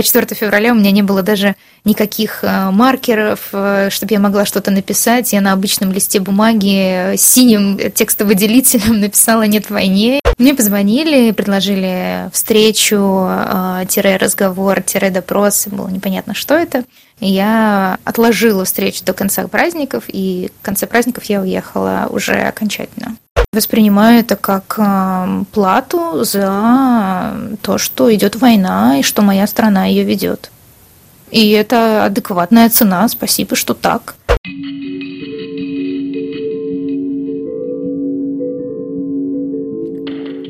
4 февраля у меня не было даже никаких э, маркеров, э, чтобы я могла что-то написать. Я на обычном листе бумаги синим текстовыделителем написала «Нет войне». Мне позвонили, предложили встречу, э, разговор, тире допрос. Было непонятно, что это. Я отложила встречу до конца праздников, и в конце праздников я уехала уже окончательно. Воспринимаю это как э, плату за то, что идет война и что моя страна ее ведет. И это адекватная цена. Спасибо, что так.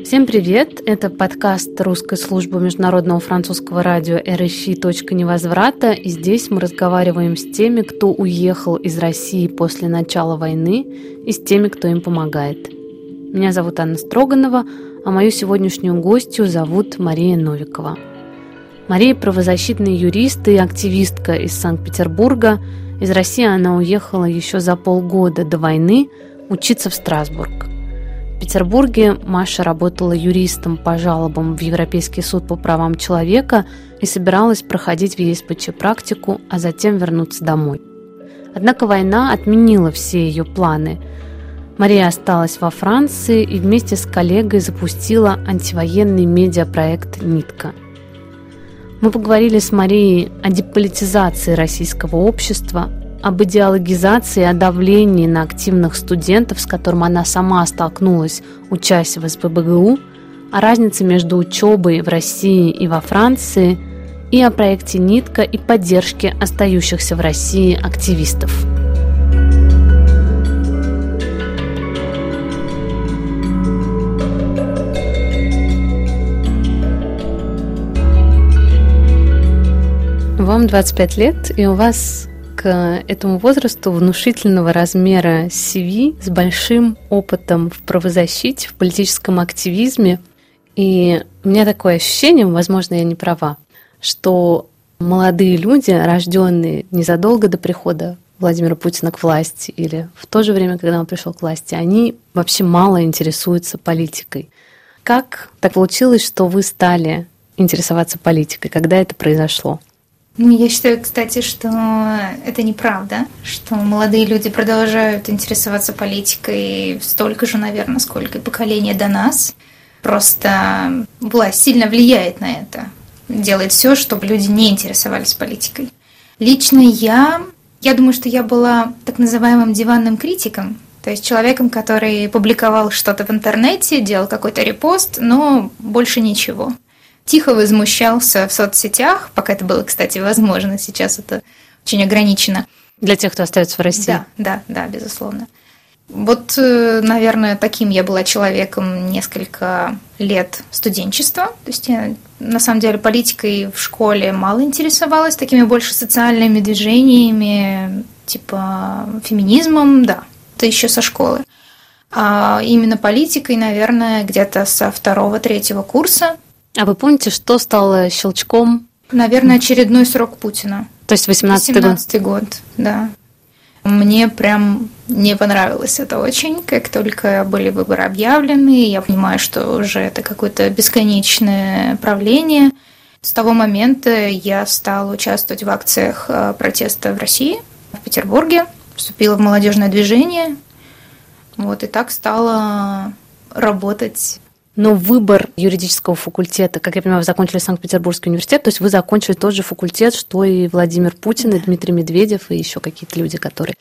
Всем привет! Это подкаст русской службы международного французского радио RFI «Точка невозврата». И здесь мы разговариваем с теми, кто уехал из России после начала войны, и с теми, кто им помогает. Меня зовут Анна Строганова, а мою сегодняшнюю гостью зовут Мария Новикова. Мария – правозащитный юрист и активистка из Санкт-Петербурга. Из России она уехала еще за полгода до войны учиться в Страсбург. В Петербурге Маша работала юристом по жалобам в Европейский суд по правам человека и собиралась проходить в ЕСПЧ практику, а затем вернуться домой. Однако война отменила все ее планы – Мария осталась во Франции и вместе с коллегой запустила антивоенный медиапроект «Нитка». Мы поговорили с Марией о деполитизации российского общества, об идеологизации о давлении на активных студентов, с которым она сама столкнулась, учась в СПБГУ, о разнице между учебой в России и во Франции, и о проекте «Нитка» и поддержке остающихся в России активистов. Вам 25 лет, и у вас к этому возрасту внушительного размера CV с большим опытом в правозащите, в политическом активизме. И у меня такое ощущение, возможно, я не права, что молодые люди, рожденные незадолго до прихода Владимира Путина к власти или в то же время, когда он пришел к власти, они вообще мало интересуются политикой. Как так получилось, что вы стали интересоваться политикой? Когда это произошло? Ну, я считаю, кстати, что это неправда, что молодые люди продолжают интересоваться политикой столько же, наверное, сколько и поколение до нас. Просто власть сильно влияет на это, делает все, чтобы люди не интересовались политикой. Лично я, я думаю, что я была так называемым диванным критиком, то есть человеком, который публиковал что-то в интернете, делал какой-то репост, но больше ничего тихо возмущался в соцсетях, пока это было, кстати, возможно, сейчас это очень ограничено. Для тех, кто остается в России. Да, да, да, безусловно. Вот, э, наверное, таким я была человеком несколько лет студенчества. То есть я, на самом деле, политикой в школе мало интересовалась, такими больше социальными движениями, типа феминизмом, да, это еще со школы. А именно политикой, наверное, где-то со второго-третьего курса. А вы помните, что стало щелчком? Наверное, очередной срок Путина. То есть 18-й год? 18 год, да. Мне прям не понравилось это очень. Как только были выборы объявлены, я понимаю, что уже это какое-то бесконечное правление. С того момента я стала участвовать в акциях э, протеста в России, в Петербурге, вступила в молодежное движение. Вот и так стала работать но выбор юридического факультета, как я понимаю, вы закончили Санкт-Петербургский университет, то есть вы закончили тот же факультет, что и Владимир Путин, да. и Дмитрий Медведев, и еще какие-то люди, которые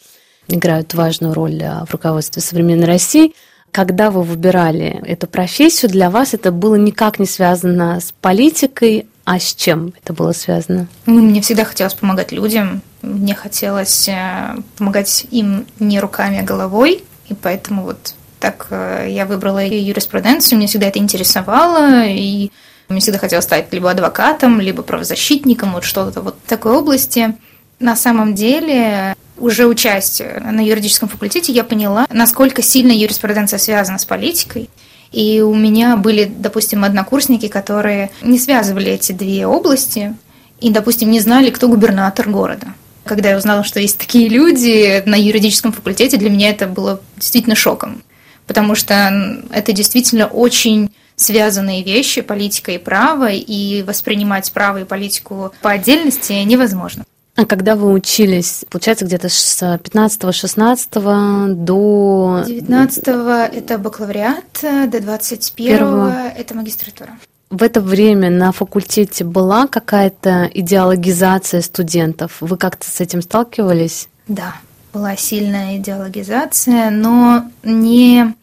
играют важную роль а, в руководстве современной России. Когда вы выбирали эту профессию, для вас это было никак не связано с политикой, а с чем это было связано? Ну, мне всегда хотелось помогать людям. Мне хотелось э, помогать им не руками, а головой. И поэтому вот так э, я выбрала юриспруденцию, мне всегда это интересовало, и мне всегда хотелось стать либо адвокатом, либо правозащитником, вот что-то вот в такой области. На самом деле, уже учась на юридическом факультете, я поняла, насколько сильно юриспруденция связана с политикой. И у меня были, допустим, однокурсники, которые не связывали эти две области и, допустим, не знали, кто губернатор города. Когда я узнала, что есть такие люди на юридическом факультете, для меня это было действительно шоком потому что это действительно очень связанные вещи, политика и право, и воспринимать право и политику по отдельности невозможно. А когда вы учились, получается, где-то с 15-16 до... 19 это бакалавриат, до 21 Первого... это магистратура. В это время на факультете была какая-то идеологизация студентов? Вы как-то с этим сталкивались? Да, была сильная идеологизация, но не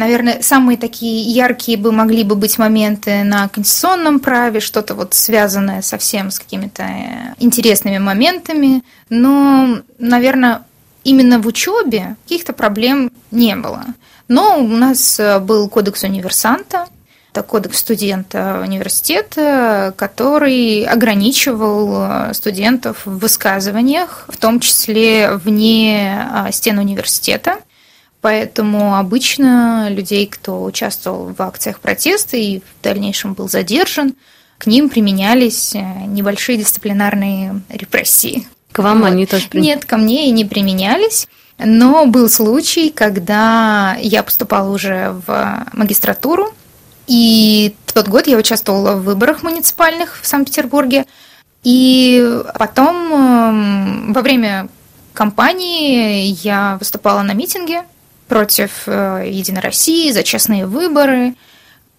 Наверное, самые такие яркие бы могли бы быть моменты на конституционном праве, что-то вот связанное совсем с какими-то э, интересными моментами. Но, наверное, именно в учебе каких-то проблем не было. Но у нас э, был кодекс универсанта, это кодекс студента университета, который ограничивал э, студентов в высказываниях, в том числе вне стен университета. Поэтому обычно людей, кто участвовал в акциях протеста и в дальнейшем был задержан, к ним применялись э, небольшие дисциплинарные репрессии. К вам вот. они тоже применялись? Нет, ко мне и не применялись. Но был случай, когда я поступала уже в магистратуру, и в тот год я участвовала в выборах муниципальных в Санкт-Петербурге. И потом эм, во время кампании я выступала на митинге против э, Единой России, за честные выборы.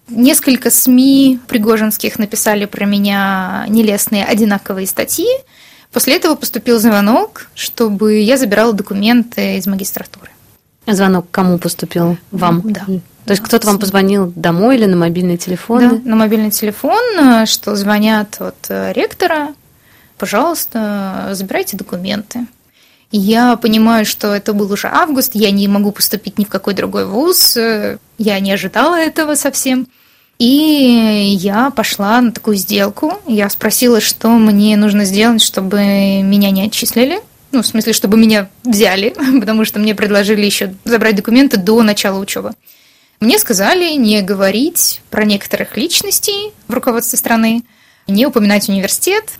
Несколько СМИ пригожинских написали про меня нелестные одинаковые статьи. После этого поступил звонок, чтобы я забирала документы из магистратуры. Звонок кому поступил? Вам? Да. То есть кто-то вам позвонил домой или на мобильный телефон? Да, на мобильный телефон, э, что звонят от э, ректора, пожалуйста, забирайте документы. Я понимаю, что это был уже август, я не могу поступить ни в какой другой вуз, я не ожидала этого совсем. И я пошла на такую сделку. Я спросила, что мне нужно сделать, чтобы меня не отчислили. Ну, в смысле, чтобы меня взяли, потому что мне предложили еще забрать документы до начала учебы. Мне сказали не говорить про некоторых личностей в руководстве страны, не упоминать университет,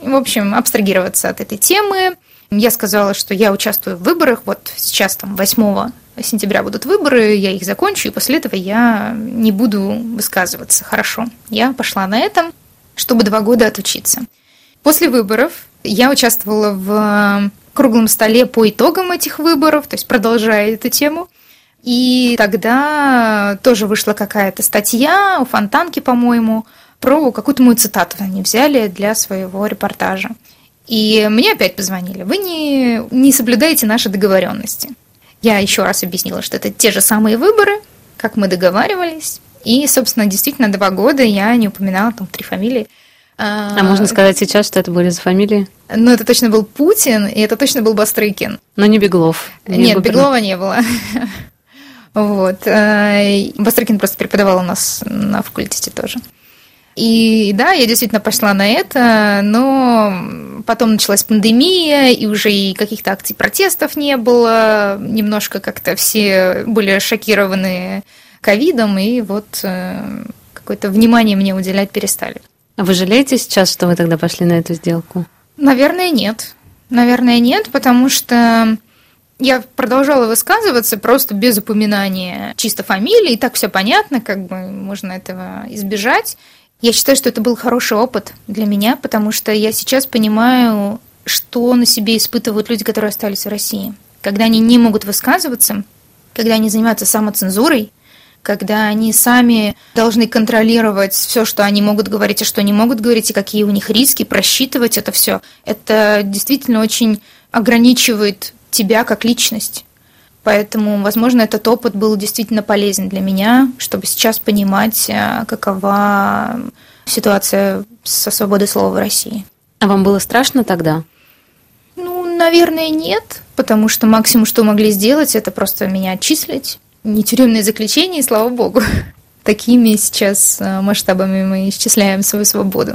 в общем, абстрагироваться от этой темы, я сказала, что я участвую в выборах, вот сейчас там 8 сентября будут выборы, я их закончу, и после этого я не буду высказываться. Хорошо. Я пошла на этом, чтобы два года отучиться. После выборов я участвовала в круглом столе по итогам этих выборов, то есть продолжая эту тему. И тогда тоже вышла какая-то статья у Фонтанки, по-моему, про какую-то мою цитату они взяли для своего репортажа. И мне опять позвонили. Вы не, не соблюдаете наши договоренности. Я еще раз объяснила, что это те же самые выборы, как мы договаривались. И, собственно, действительно, два года я не упоминала там три фамилии. А, а можно сказать сейчас, что это были за фамилии? Ну, это точно был Путин, и это точно был Бастрыкин. Но не Беглов. Не Нет, губернатор. Беглова не было. Вот. Э, Бастрыкин просто преподавал у нас на факультете тоже. И да, я действительно пошла на это, но потом началась пандемия, и уже и каких-то акций протестов не было. Немножко как-то все были шокированы ковидом, и вот э, какое-то внимание мне уделять перестали. А вы жалеете сейчас, что вы тогда пошли на эту сделку? Наверное, нет. Наверное, нет, потому что я продолжала высказываться просто без упоминания чисто фамилии, и так все понятно, как бы можно этого избежать. Я считаю, что это был хороший опыт для меня, потому что я сейчас понимаю, что на себе испытывают люди, которые остались в России. Когда они не могут высказываться, когда они занимаются самоцензурой, когда они сами должны контролировать все, что они могут говорить, и что не могут говорить, и какие у них риски, просчитывать это все. Это действительно очень ограничивает тебя как личность. Поэтому, возможно, этот опыт был действительно полезен для меня, чтобы сейчас понимать, э, какова ситуация со свободой слова в России. А вам было страшно тогда? Ну, наверное, нет, потому что максимум, что могли сделать, это просто меня отчислить. Не тюремное заключение, слава богу. Такими сейчас э, масштабами мы исчисляем свою свободу.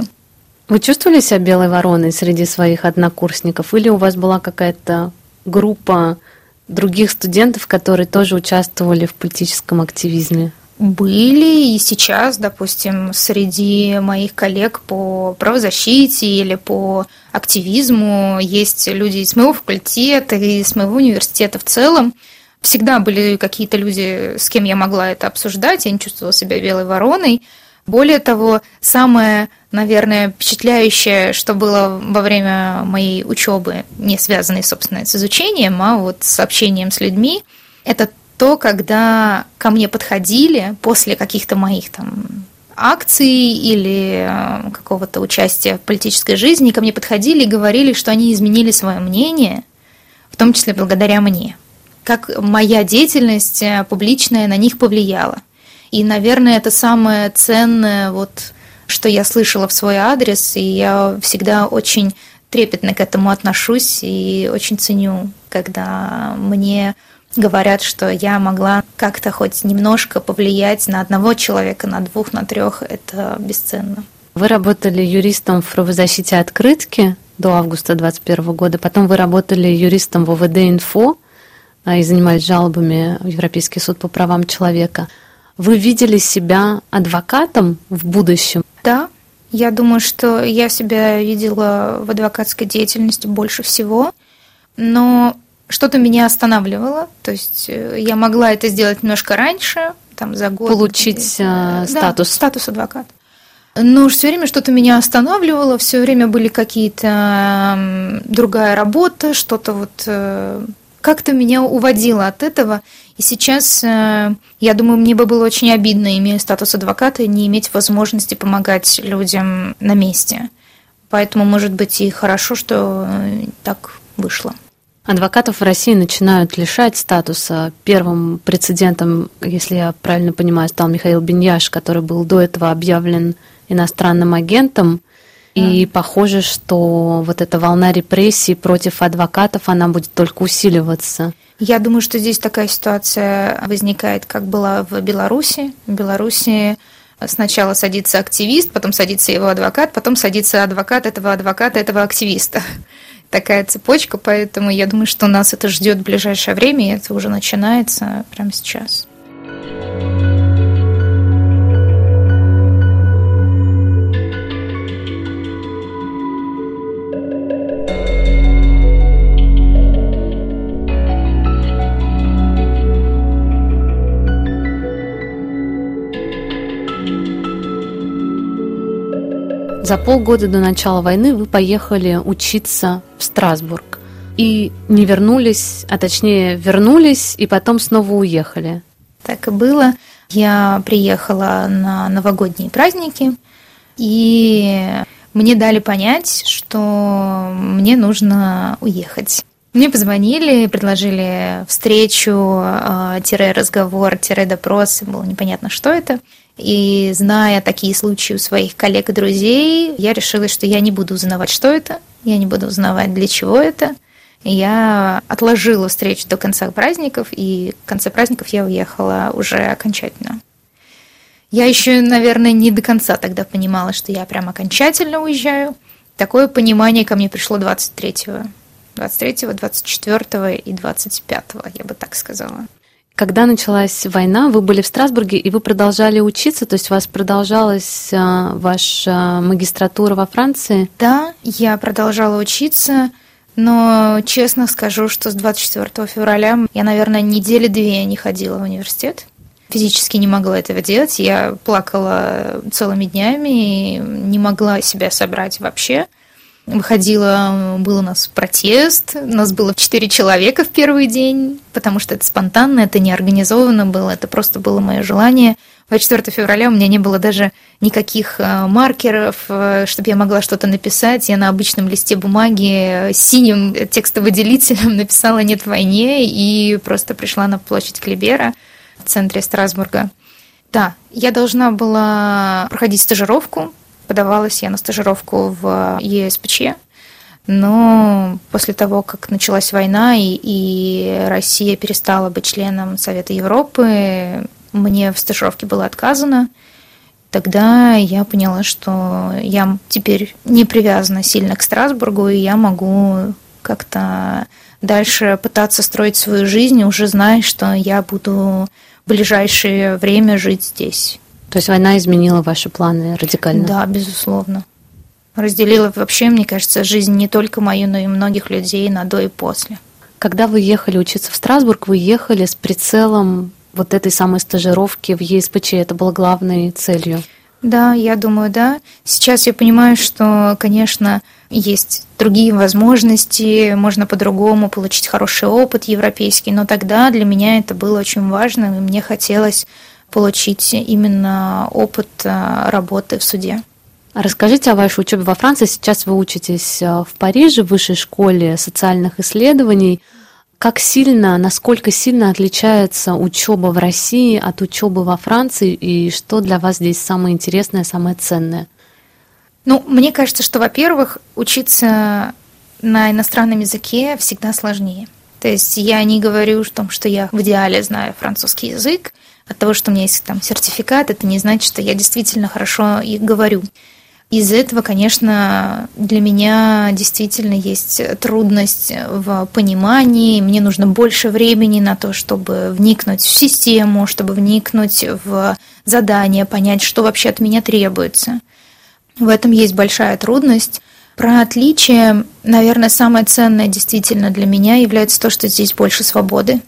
Вы чувствовали себя белой вороной среди своих однокурсников? Или у вас была какая-то группа других студентов, которые тоже участвовали в политическом активизме? Были и сейчас, допустим, среди моих коллег по правозащите или по активизму есть люди из моего факультета и из моего университета в целом, Всегда были какие-то люди, с кем я могла это обсуждать, я не чувствовала себя белой вороной. Более того, самое, наверное, впечатляющее, что было во время моей учебы, не связанной, собственно, с изучением, а вот с общением с людьми, это то, когда ко мне подходили после каких-то моих там акций или э, какого-то участия в политической жизни, ко мне подходили и говорили, что они изменили свое мнение, в том числе благодаря мне. Как моя деятельность э, публичная на них повлияла. И, наверное, это самое ценное, вот, что я слышала в свой адрес, и я всегда очень трепетно к этому отношусь и очень ценю, когда мне говорят, что я могла как-то хоть немножко повлиять на одного человека, на двух, на трех. Это бесценно. Вы работали юристом в правозащите открытки до августа 2021 года, потом вы работали юристом в ОВД «Инфо» а, и занимались жалобами в Европейский суд по правам человека. Вы видели себя адвокатом в будущем? Да, я думаю, что я себя видела в адвокатской деятельности больше всего, но что-то меня останавливало, то есть э, я могла это сделать немножко раньше, там за год. Получить э, статус. Да, статус адвоката. Но все время что-то меня останавливало, все время были какие-то другая работа, что-то вот э, как-то меня уводило от этого. И сейчас, э, я думаю, мне бы было очень обидно, имея статус адвоката, не иметь возможности помогать людям на месте. Поэтому, может быть, и хорошо, что э, так вышло. Адвокатов в России начинают лишать статуса. Первым прецедентом, если я правильно понимаю, стал Михаил Беньяш, который был до этого объявлен иностранным агентом. И похоже, что вот эта волна репрессий против адвокатов, она будет только усиливаться. Я думаю, что здесь такая ситуация возникает, как была в Беларуси. В Беларуси сначала садится активист, потом садится его адвокат, потом садится адвокат этого адвоката, этого активиста. Такая цепочка, поэтому я думаю, что нас это ждет в ближайшее время, и это уже начинается прямо сейчас. За полгода до начала войны вы поехали учиться в Страсбург и не вернулись, а точнее вернулись и потом снова уехали. Так и было. Я приехала на новогодние праздники, и мне дали понять, что мне нужно уехать. Мне позвонили, предложили встречу, э, разговор, допрос, было непонятно, что это. И зная такие случаи у своих коллег и друзей, я решила, что я не буду узнавать, что это, я не буду узнавать, для чего это. Я отложила встречу до конца праздников, и в конце праздников я уехала уже окончательно. Я еще, наверное, не до конца тогда понимала, что я прям окончательно уезжаю. Такое понимание ко мне пришло 23-го. 23, 24 и 25, я бы так сказала. Когда началась война, вы были в Страсбурге, и вы продолжали учиться, то есть у вас продолжалась а, ваша магистратура во Франции? Да, я продолжала учиться, но честно скажу, что с 24 февраля я, наверное, недели две не ходила в университет. Физически не могла этого делать. Я плакала целыми днями и не могла себя собрать вообще выходила, был у нас протест, у нас было четыре человека в первый день, потому что это спонтанно, это не организовано было, это просто было мое желание. 24 февраля у меня не было даже никаких э, маркеров, э, чтобы я могла что-то написать. Я на обычном листе бумаги синим текстовыделителем написала «Нет войне» и просто пришла на площадь Клибера в центре Страсбурга. Да, я должна была проходить стажировку Подавалась я на стажировку в ЕСПЧ, но после того, как началась война и, и Россия перестала быть членом Совета Европы, мне в стажировке было отказано. Тогда я поняла, что я теперь не привязана сильно к Страсбургу, и я могу как-то дальше пытаться строить свою жизнь, уже зная, что я буду в ближайшее время жить здесь. То есть война изменила ваши планы радикально? Да, безусловно. Разделила вообще, мне кажется, жизнь не только мою, но и многих людей на до и после. Когда вы ехали учиться в Страсбург, вы ехали с прицелом вот этой самой стажировки в ЕСПЧ. Это было главной целью. Да, я думаю, да. Сейчас я понимаю, что, конечно, есть другие возможности, можно по-другому получить хороший опыт европейский, но тогда для меня это было очень важно, и мне хотелось получить именно опыт а, работы в суде. Расскажите о вашей учебе во Франции. Сейчас вы учитесь а, в Париже, в высшей школе социальных исследований. Как сильно, насколько сильно отличается учеба в России от учебы во Франции, и что для вас здесь самое интересное, самое ценное? Ну, мне кажется, что, во-первых, учиться на иностранном языке всегда сложнее. То есть я не говорю о том, что я в идеале знаю французский язык. От того, что у меня есть там сертификат, это не значит, что я действительно хорошо и говорю. Из этого, конечно, для меня действительно есть трудность в понимании. Мне нужно больше времени на то, чтобы вникнуть в систему, чтобы вникнуть в задание, понять, что вообще от меня требуется. В этом есть большая трудность. Про отличие, наверное, самое ценное действительно для меня является то, что здесь больше свободы.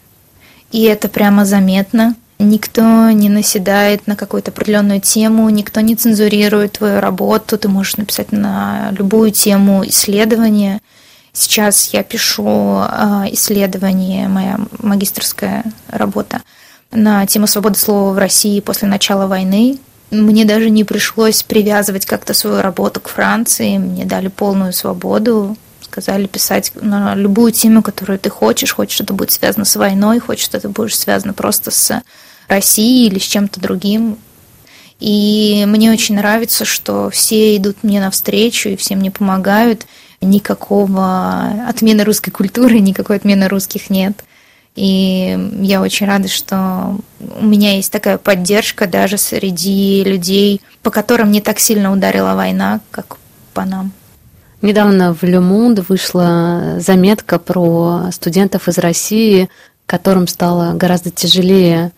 И это прямо заметно. Никто не наседает на какую-то определенную тему, никто не цензурирует твою работу, ты можешь написать на любую тему исследования. Сейчас я пишу а, исследование, моя магистрская работа на тему свободы слова в России после начала войны. Мне даже не пришлось привязывать как-то свою работу к Франции, мне дали полную свободу, сказали писать на любую тему, которую ты хочешь, хочешь, что это будет связано с войной, хочешь, что это будет связано просто с России или с чем-то другим. И мне очень нравится, что все идут мне навстречу и все мне помогают. Никакого отмены русской культуры, никакой отмены русских нет. И я очень рада, что у меня есть такая поддержка даже среди людей, по которым не так сильно ударила война, как по нам. Недавно в Le Monde вышла заметка про студентов из России, которым стало гораздо тяжелее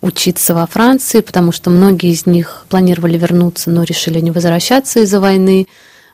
учиться во Франции, потому что многие из них планировали вернуться, но решили не возвращаться из-за войны.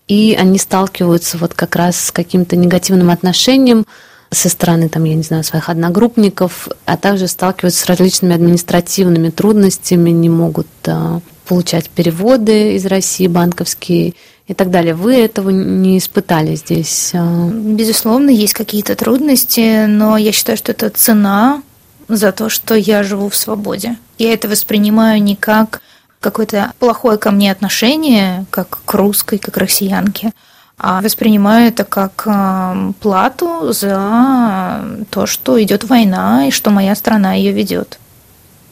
И они сталкиваются вот как раз с каким-то негативным отношением со стороны, там, я не знаю, своих одногруппников, а также сталкиваются с различными административными трудностями, не могут а, получать переводы из России банковские и так далее. Вы этого не испытали здесь? А? Безусловно, есть какие-то трудности, но я считаю, что это цена за то, что я живу в свободе. Я это воспринимаю не как какое-то плохое ко мне отношение, как к русской, как к россиянке, а воспринимаю это как э, плату за то, что идет война и что моя страна ее ведет.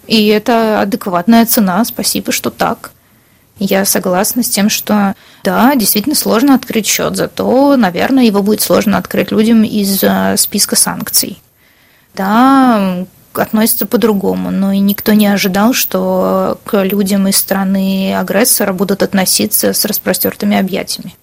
И это адекватная цена, спасибо, что так. Я согласна с тем, что да, действительно сложно открыть счет, зато, наверное, его будет сложно открыть людям из э, списка санкций. Да, относятся по-другому, но и никто не ожидал, что к людям из страны агрессора будут относиться с распростертыми объятиями.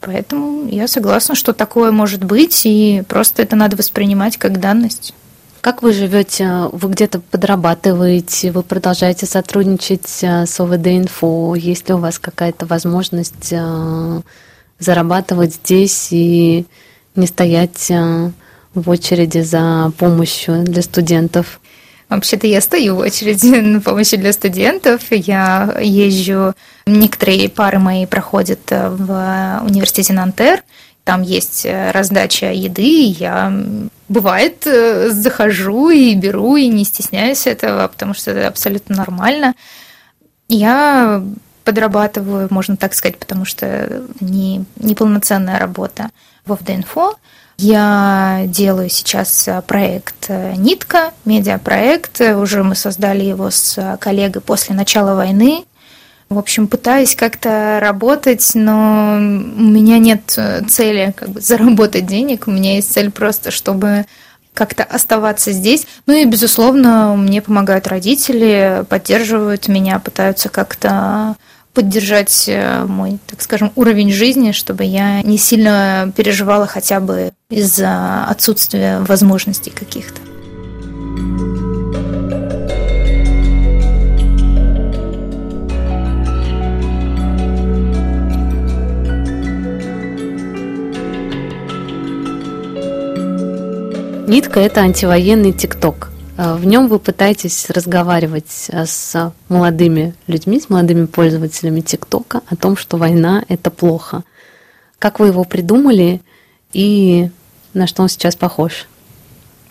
Поэтому я согласна, что такое может быть, и просто это надо воспринимать как данность. Как вы живете? Вы где-то подрабатываете, вы продолжаете сотрудничать э, с ОВД-инфо? Есть ли у вас какая-то возможность э, зарабатывать здесь и не стоять э, в очереди за помощью для студентов? Вообще-то я стою в очереди на помощь для студентов. Я езжу, некоторые пары мои проходят в университете Нантер. Там есть раздача еды, я бывает захожу и беру, и не стесняюсь этого, потому что это абсолютно нормально. Я подрабатываю, можно так сказать, потому что не, неполноценная работа в ОВД-инфо. Я делаю сейчас э, проект э, «Нитка», медиапроект. Уже мы создали его с коллегой после начала войны. В общем, пытаюсь как-то работать, но у меня нет э, цели как бы заработать денег. У меня есть цель просто, чтобы как-то оставаться здесь. Ну и, безусловно, мне помогают родители, поддерживают меня, пытаются как-то поддержать э, мой, так скажем, уровень жизни, чтобы я не сильно переживала хотя бы из-за отсутствия возможностей каких-то. Нитка – это антивоенный ТикТок. В нем вы пытаетесь разговаривать с молодыми людьми, с молодыми пользователями ТикТока о том, что война – это плохо. Как вы его придумали и на что он сейчас похож?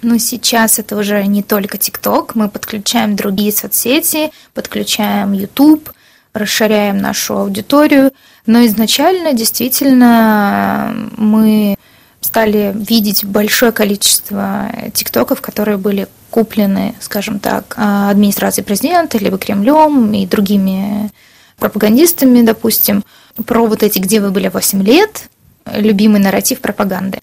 Ну, сейчас это уже не только ТикТок, мы подключаем другие соцсети, подключаем YouTube, расширяем нашу аудиторию, но изначально действительно мы стали видеть большое количество тиктоков, которые были куплены, скажем так, администрацией президента, либо Кремлем и другими пропагандистами, допустим, про вот эти «Где вы были 8 лет», любимый нарратив пропаганды.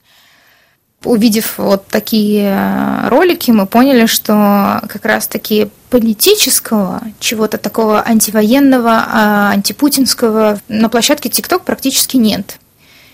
Увидев вот такие ролики, мы поняли, что как раз-таки политического, чего-то такого антивоенного, а, антипутинского на площадке ТикТок практически нет.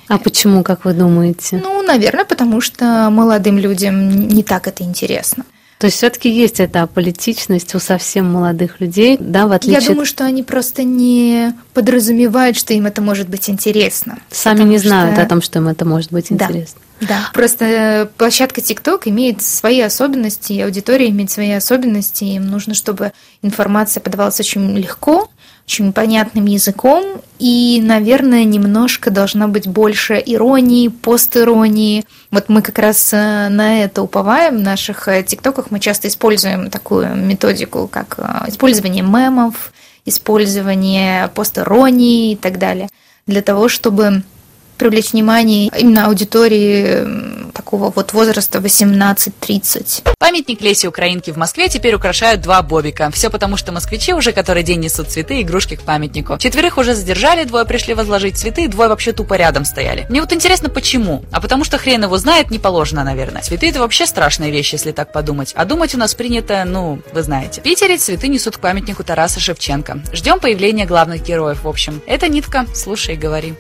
А почему, как вы думаете? Ну, наверное, потому что молодым людям не так это интересно. То есть все-таки есть эта политичность у совсем молодых людей, да, в отличие. Я думаю, что они просто не подразумевают, что им это может быть интересно. Сами не знают что... о том, что им это может быть интересно. Да. Просто площадка TikTok имеет свои особенности, аудитория имеет свои особенности, им нужно, чтобы информация подавалась очень легко, очень понятным языком, и, наверное, немножко должна быть больше иронии, постиронии. Вот мы как раз э, на это уповаем в наших э, тиктоках. Мы часто используем такую методику, как э, использование мемов, использование постиронии и так далее, для того, чтобы привлечь внимание именно аудитории такого вот возраста 18-30. Памятник Лесе Украинки в Москве теперь украшают два бобика. Все потому, что москвичи уже который день несут цветы и игрушки к памятнику. Четверых уже задержали, двое пришли возложить цветы, двое вообще тупо рядом стояли. Мне вот интересно, почему? А потому что хрен его знает, не положено, наверное. Цветы это вообще страшная вещь, если так подумать. А думать у нас принято, ну, вы знаете. В Питере цветы несут к памятнику Тараса Шевченко. Ждем появления главных героев, в общем. Это нитка, слушай и говори.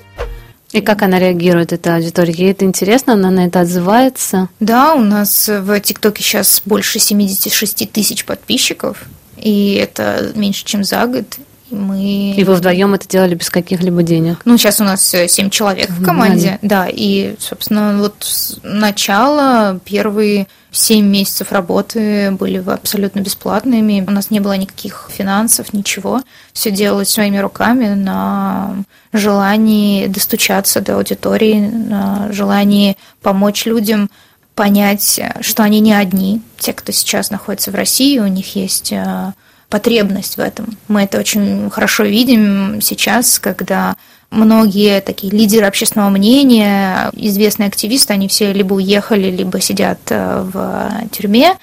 И как она реагирует, эта аудитория? Ей это интересно, она на это отзывается? Да, у нас в ТикТоке сейчас больше 76 тысяч подписчиков, и это меньше, чем за год. Мы... И вы вдвоем это делали без каких-либо денег? Ну, сейчас у нас семь человек в команде, да, и, собственно, вот с начала первые семь месяцев работы были абсолютно бесплатными. У нас не было никаких финансов, ничего. Все делалось своими руками на желании достучаться до аудитории, на желании помочь людям понять, что они не одни. Те, кто сейчас находится в России, у них есть э, потребность в этом. Мы это очень хорошо видим сейчас, когда многие такие лидеры общественного мнения, известные активисты, они все либо уехали, либо сидят э, в тюрьме.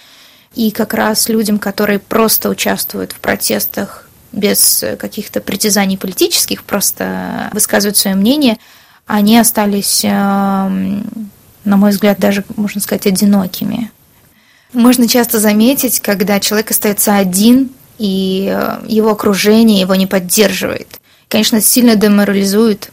И как раз людям, которые просто участвуют в протестах без каких-то притязаний политических, просто высказывают свое мнение, они остались, э, на мой взгляд, даже, можно сказать, одинокими. Можно часто заметить, когда человек остается один и э, его окружение его не поддерживает. Конечно, это сильно деморализует.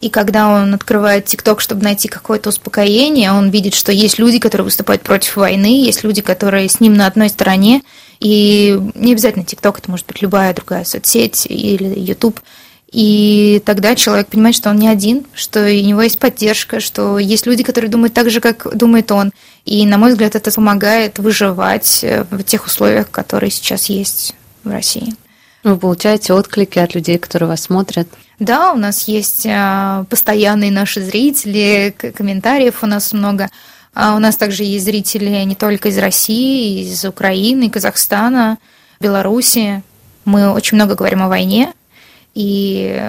И когда он открывает ТикТок, чтобы найти какое-то успокоение, он видит, что есть люди, которые выступают против войны, есть люди, которые с ним на одной стороне. И не обязательно ТикТок, это может быть любая другая соцсеть или YouTube. И тогда человек понимает, что он не один, что у него есть поддержка, что есть люди, которые думают так же, как думает он. И, на мой взгляд, это помогает выживать в тех условиях, которые сейчас есть в России. Вы получаете отклики от людей, которые вас смотрят? Да, у нас есть а, постоянные наши зрители, комментариев у нас много. А у нас также есть зрители не только из России, из Украины, Казахстана, Беларуси. Мы очень много говорим о войне, и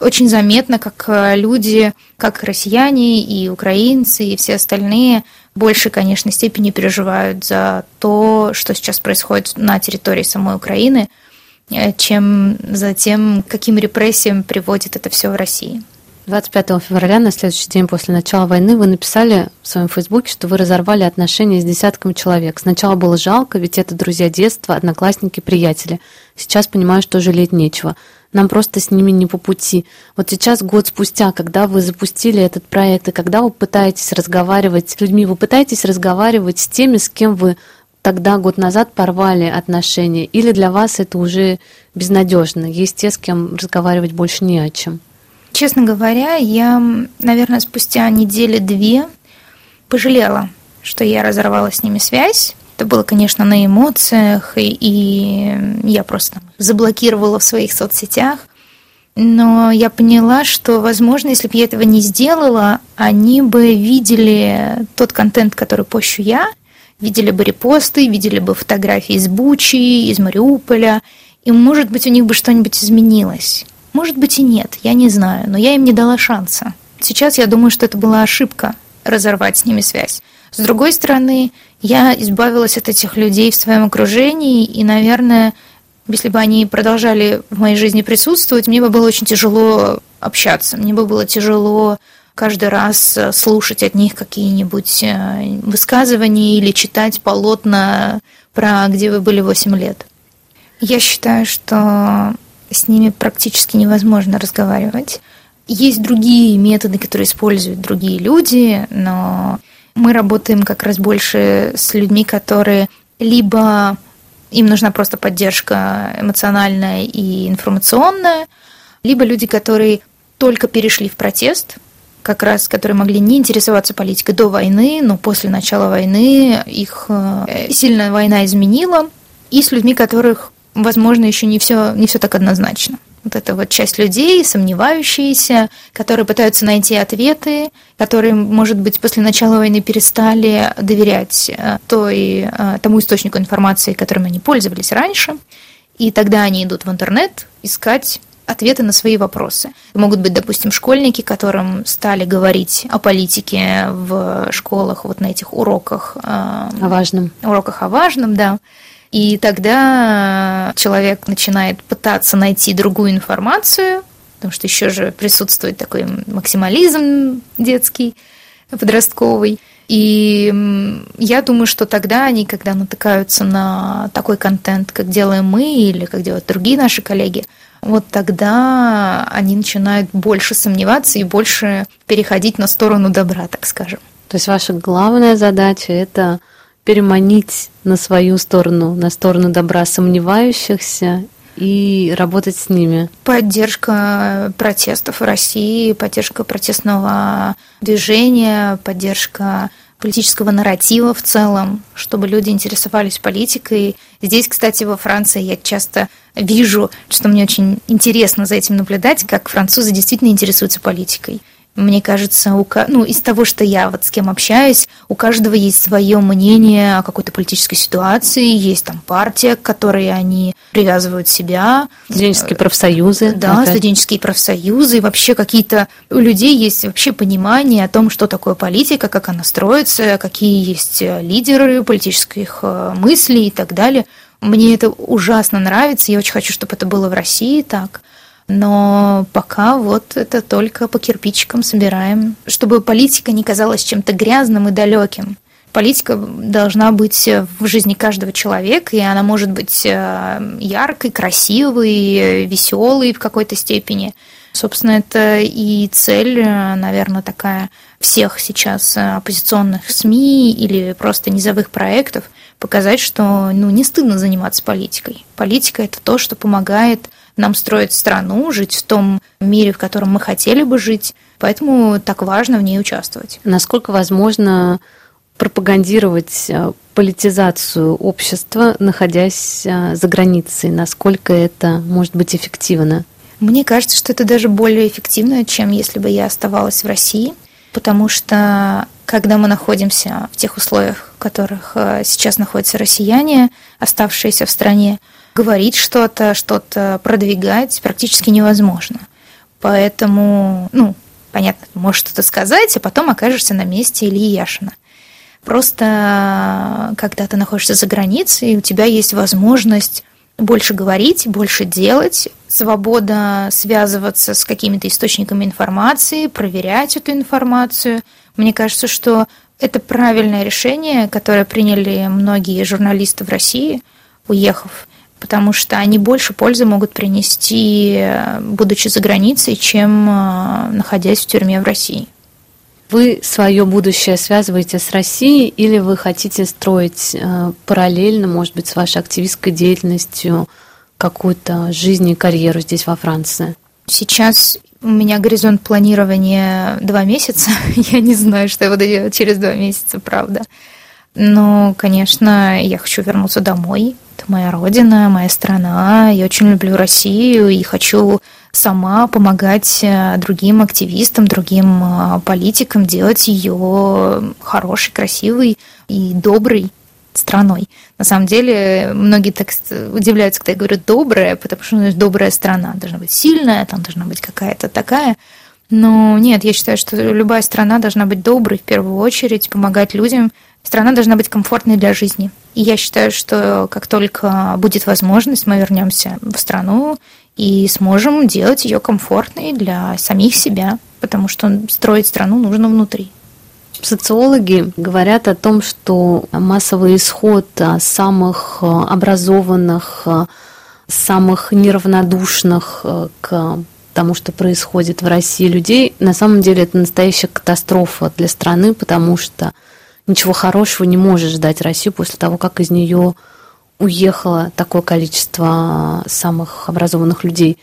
очень заметно, как э, люди, как россияне и украинцы, и все остальные в большей, конечно, степени переживают за то, что сейчас происходит на территории самой Украины, э, чем за тем, каким репрессиям приводит это все в России. 25 февраля, на следующий день после начала войны, вы написали в своем фейсбуке, что вы разорвали отношения с десятками человек. Сначала было жалко, ведь это друзья детства, одноклассники, приятели. Сейчас понимаю, что жалеть нечего. Нам просто с ними не по пути. Вот сейчас, год спустя, когда вы запустили этот проект, и когда вы пытаетесь разговаривать с людьми, вы пытаетесь разговаривать с теми, с кем вы тогда, год назад, порвали отношения? Или для вас это уже безнадежно? Есть те, с кем разговаривать больше не о чем? Честно говоря, я, наверное, спустя недели две пожалела что я разорвала с ними связь. Это было, конечно, на эмоциях, и, и я просто заблокировала в своих соцсетях. Но я поняла, что, возможно, если бы я этого не сделала, они бы видели тот контент, который пощу я, видели бы репосты, видели бы фотографии из Бучи, из Мариуполя, и, может быть, у них бы что-нибудь изменилось. Может быть и нет, я не знаю, но я им не дала шанса. Сейчас я думаю, что это была ошибка разорвать с ними связь. С другой стороны, я избавилась от этих людей в своем окружении, и, наверное, если бы они продолжали в моей жизни присутствовать, мне бы было очень тяжело общаться, мне бы было тяжело каждый раз слушать от них какие-нибудь э, высказывания или читать полотна про «Где вы были 8 лет». Я считаю, что с ними практически невозможно разговаривать. Есть другие методы, которые используют другие люди, но мы работаем как раз больше с людьми, которые либо им нужна просто поддержка эмоциональная и информационная, либо люди, которые только перешли в протест, как раз, которые могли не интересоваться политикой до войны, но после начала войны их э, сильно война изменила, и с людьми, которых, возможно, еще не все, не все так однозначно. Вот эта вот часть людей, сомневающиеся, которые пытаются найти ответы, которые, может быть, после начала войны перестали доверять э, той, э, тому источнику информации, которым они пользовались раньше. И тогда они идут в интернет искать ответы на свои вопросы. Могут быть, допустим, школьники, которым стали говорить о политике в школах, вот на этих уроках. Э, о важном. Уроках о важном, да. И тогда человек начинает пытаться найти другую информацию, потому что еще же присутствует такой максимализм детский, подростковый. И я думаю, что тогда они, когда натыкаются на такой контент, как делаем мы или как делают другие наши коллеги, вот тогда они начинают больше сомневаться и больше переходить на сторону добра, так скажем. То есть ваша главная задача – это переманить на свою сторону, на сторону добра сомневающихся и работать с ними. Поддержка протестов в России, поддержка протестного движения, поддержка политического нарратива в целом, чтобы люди интересовались политикой. Здесь, кстати, во Франции я часто вижу, что мне очень интересно за этим наблюдать, как французы действительно интересуются политикой. Мне кажется, у, ну, из того, что я вот с кем общаюсь, у каждого есть свое мнение о какой-то политической ситуации, есть там партия, к которой они привязывают себя. Студенческие профсоюзы. Да, опять. студенческие профсоюзы. И вообще какие-то у людей есть вообще понимание о том, что такое политика, как она строится, какие есть лидеры политических э, мыслей и так далее. Мне это ужасно нравится. Я очень хочу, чтобы это было в России так. Но пока вот это только по кирпичикам собираем, чтобы политика не казалась чем-то грязным и далеким. Политика должна быть в жизни каждого человека, и она может быть э, яркой, красивой, веселой в какой-то степени. Собственно, это и цель, э, наверное, такая всех сейчас оппозиционных СМИ или просто низовых проектов показать, что ну, не стыдно заниматься политикой. Политика – это то, что помогает нам строить страну, жить в том мире, в котором мы хотели бы жить. Поэтому так важно в ней участвовать. Насколько возможно пропагандировать э, политизацию общества, находясь э, за границей? Насколько это может быть эффективно? Мне кажется, что это даже более эффективно, чем если бы я оставалась в России, потому что когда мы находимся в тех условиях, в которых э, сейчас находятся россияне, оставшиеся в стране, говорить что-то, что-то продвигать практически невозможно. Поэтому, ну, понятно, можешь что-то сказать, а потом окажешься на месте Ильи Яшина. Просто когда ты находишься за границей, у тебя есть возможность больше говорить, больше делать, свобода связываться с какими-то источниками информации, проверять эту информацию. Мне кажется, что это правильное решение, которое приняли многие журналисты в России, уехав потому что они больше пользы могут принести, будучи за границей, чем э, находясь в тюрьме в России. Вы свое будущее связываете с Россией или вы хотите строить э, параллельно, может быть, с вашей активистской деятельностью какую-то жизнь и карьеру здесь во Франции? Сейчас У меня горизонт планирования два месяца. Я не знаю, что я буду делать через два месяца, правда. Но, конечно, я хочу вернуться домой. Это моя родина, моя страна. Я очень люблю Россию и хочу сама помогать э, другим активистам, другим э, политикам делать ее хорошей, красивой и доброй страной. На самом деле, многие так удивляются, когда я говорю «добрая», потому что ну, добрая страна должна быть сильная, там должна быть какая-то такая. Но нет, я считаю, что любая страна должна быть доброй в первую очередь, помогать людям. Страна должна быть комфортной для жизни. И я считаю, что как только будет возможность, мы вернемся в страну и сможем делать ее комфортной для самих себя, потому что строить страну нужно внутри. Социологи говорят о том, что массовый исход самых э, образованных, э, самых неравнодушных к тому, что происходит в России людей, на самом деле это настоящая катастрофа для страны, потому что ничего хорошего не может ждать Россию после того, как из нее уехало такое количество самых образованных людей.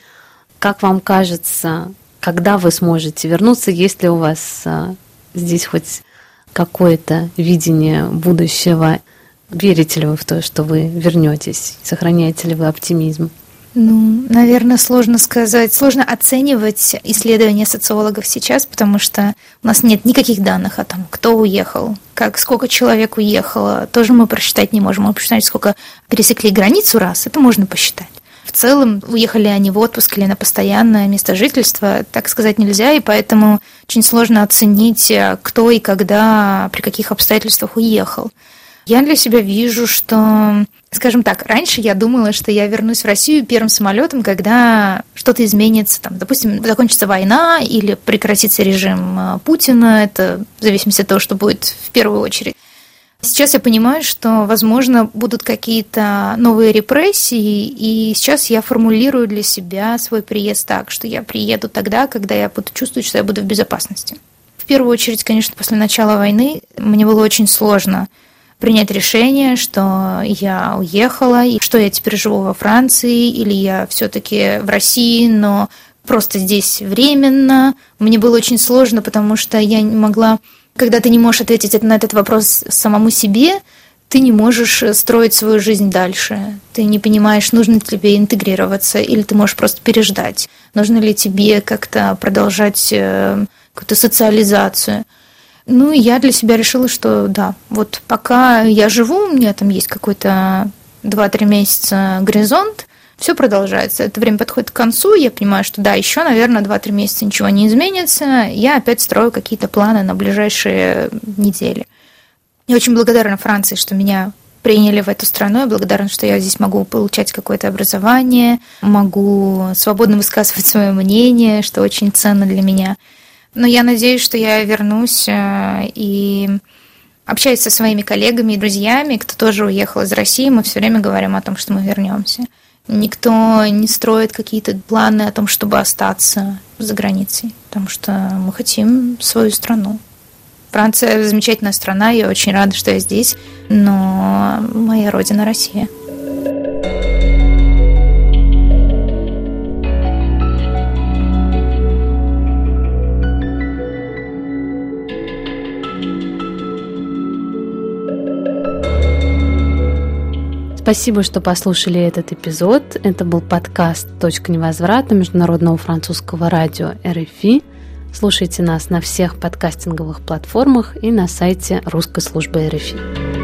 Как вам кажется, когда вы сможете вернуться, есть ли у вас здесь хоть какое-то видение будущего? Верите ли вы в то, что вы вернетесь? Сохраняете ли вы оптимизм? Ну, наверное, сложно сказать, сложно оценивать исследования социологов сейчас, потому что у нас нет никаких данных о том, кто уехал, как, сколько человек уехало. Тоже мы просчитать не можем. Мы посчитать, сколько пересекли границу раз, это можно посчитать. В целом, уехали они в отпуск или на постоянное место жительства, так сказать нельзя, и поэтому очень сложно оценить, кто и когда, при каких обстоятельствах уехал. Я для себя вижу, что, скажем так, раньше я думала, что я вернусь в Россию первым самолетом, когда что-то изменится, там, допустим, закончится война или прекратится режим э, Путина, это в зависимости от того, что будет в первую очередь. Сейчас я понимаю, что, возможно, будут какие-то новые репрессии, и сейчас я формулирую для себя свой приезд так, что я приеду тогда, когда я буду чувствовать, что я буду в безопасности. В первую очередь, конечно, после начала войны мне было очень сложно принять решение, что я уехала, и что я теперь живу во Франции, или я все-таки в России, но просто здесь временно. Мне было очень сложно, потому что я не могла когда ты не можешь ответить на этот вопрос самому себе, ты не можешь строить свою жизнь дальше. Ты не понимаешь, нужно ли тебе интегрироваться, или ты можешь просто переждать. Нужно ли тебе как-то продолжать э, какую-то социализацию. Ну, я для себя решила, что да, вот пока я живу, у меня там есть какой-то 2-3 месяца горизонт, все продолжается. Это время подходит к концу, я понимаю, что да, еще, наверное, 2-3 месяца ничего не изменится. Я опять строю какие-то планы на ближайшие недели. Я очень благодарна Франции, что меня приняли в эту страну. Я благодарна, что я здесь могу получать какое-то образование, могу свободно высказывать свое мнение, что очень ценно для меня. Но я надеюсь, что я вернусь э, и общаюсь со своими коллегами и друзьями, кто тоже уехал из России. Мы все время говорим о том, что мы вернемся. Никто не строит какие-то планы о том, чтобы остаться за границей, потому что мы хотим свою страну. Франция замечательная страна, я очень рада, что я здесь, но моя родина Россия. Спасибо, что послушали этот эпизод. Это был подкаст «Точка невозврата» Международного французского радио РФИ. Слушайте нас на всех подкастинговых платформах и на сайте русской службы РФИ.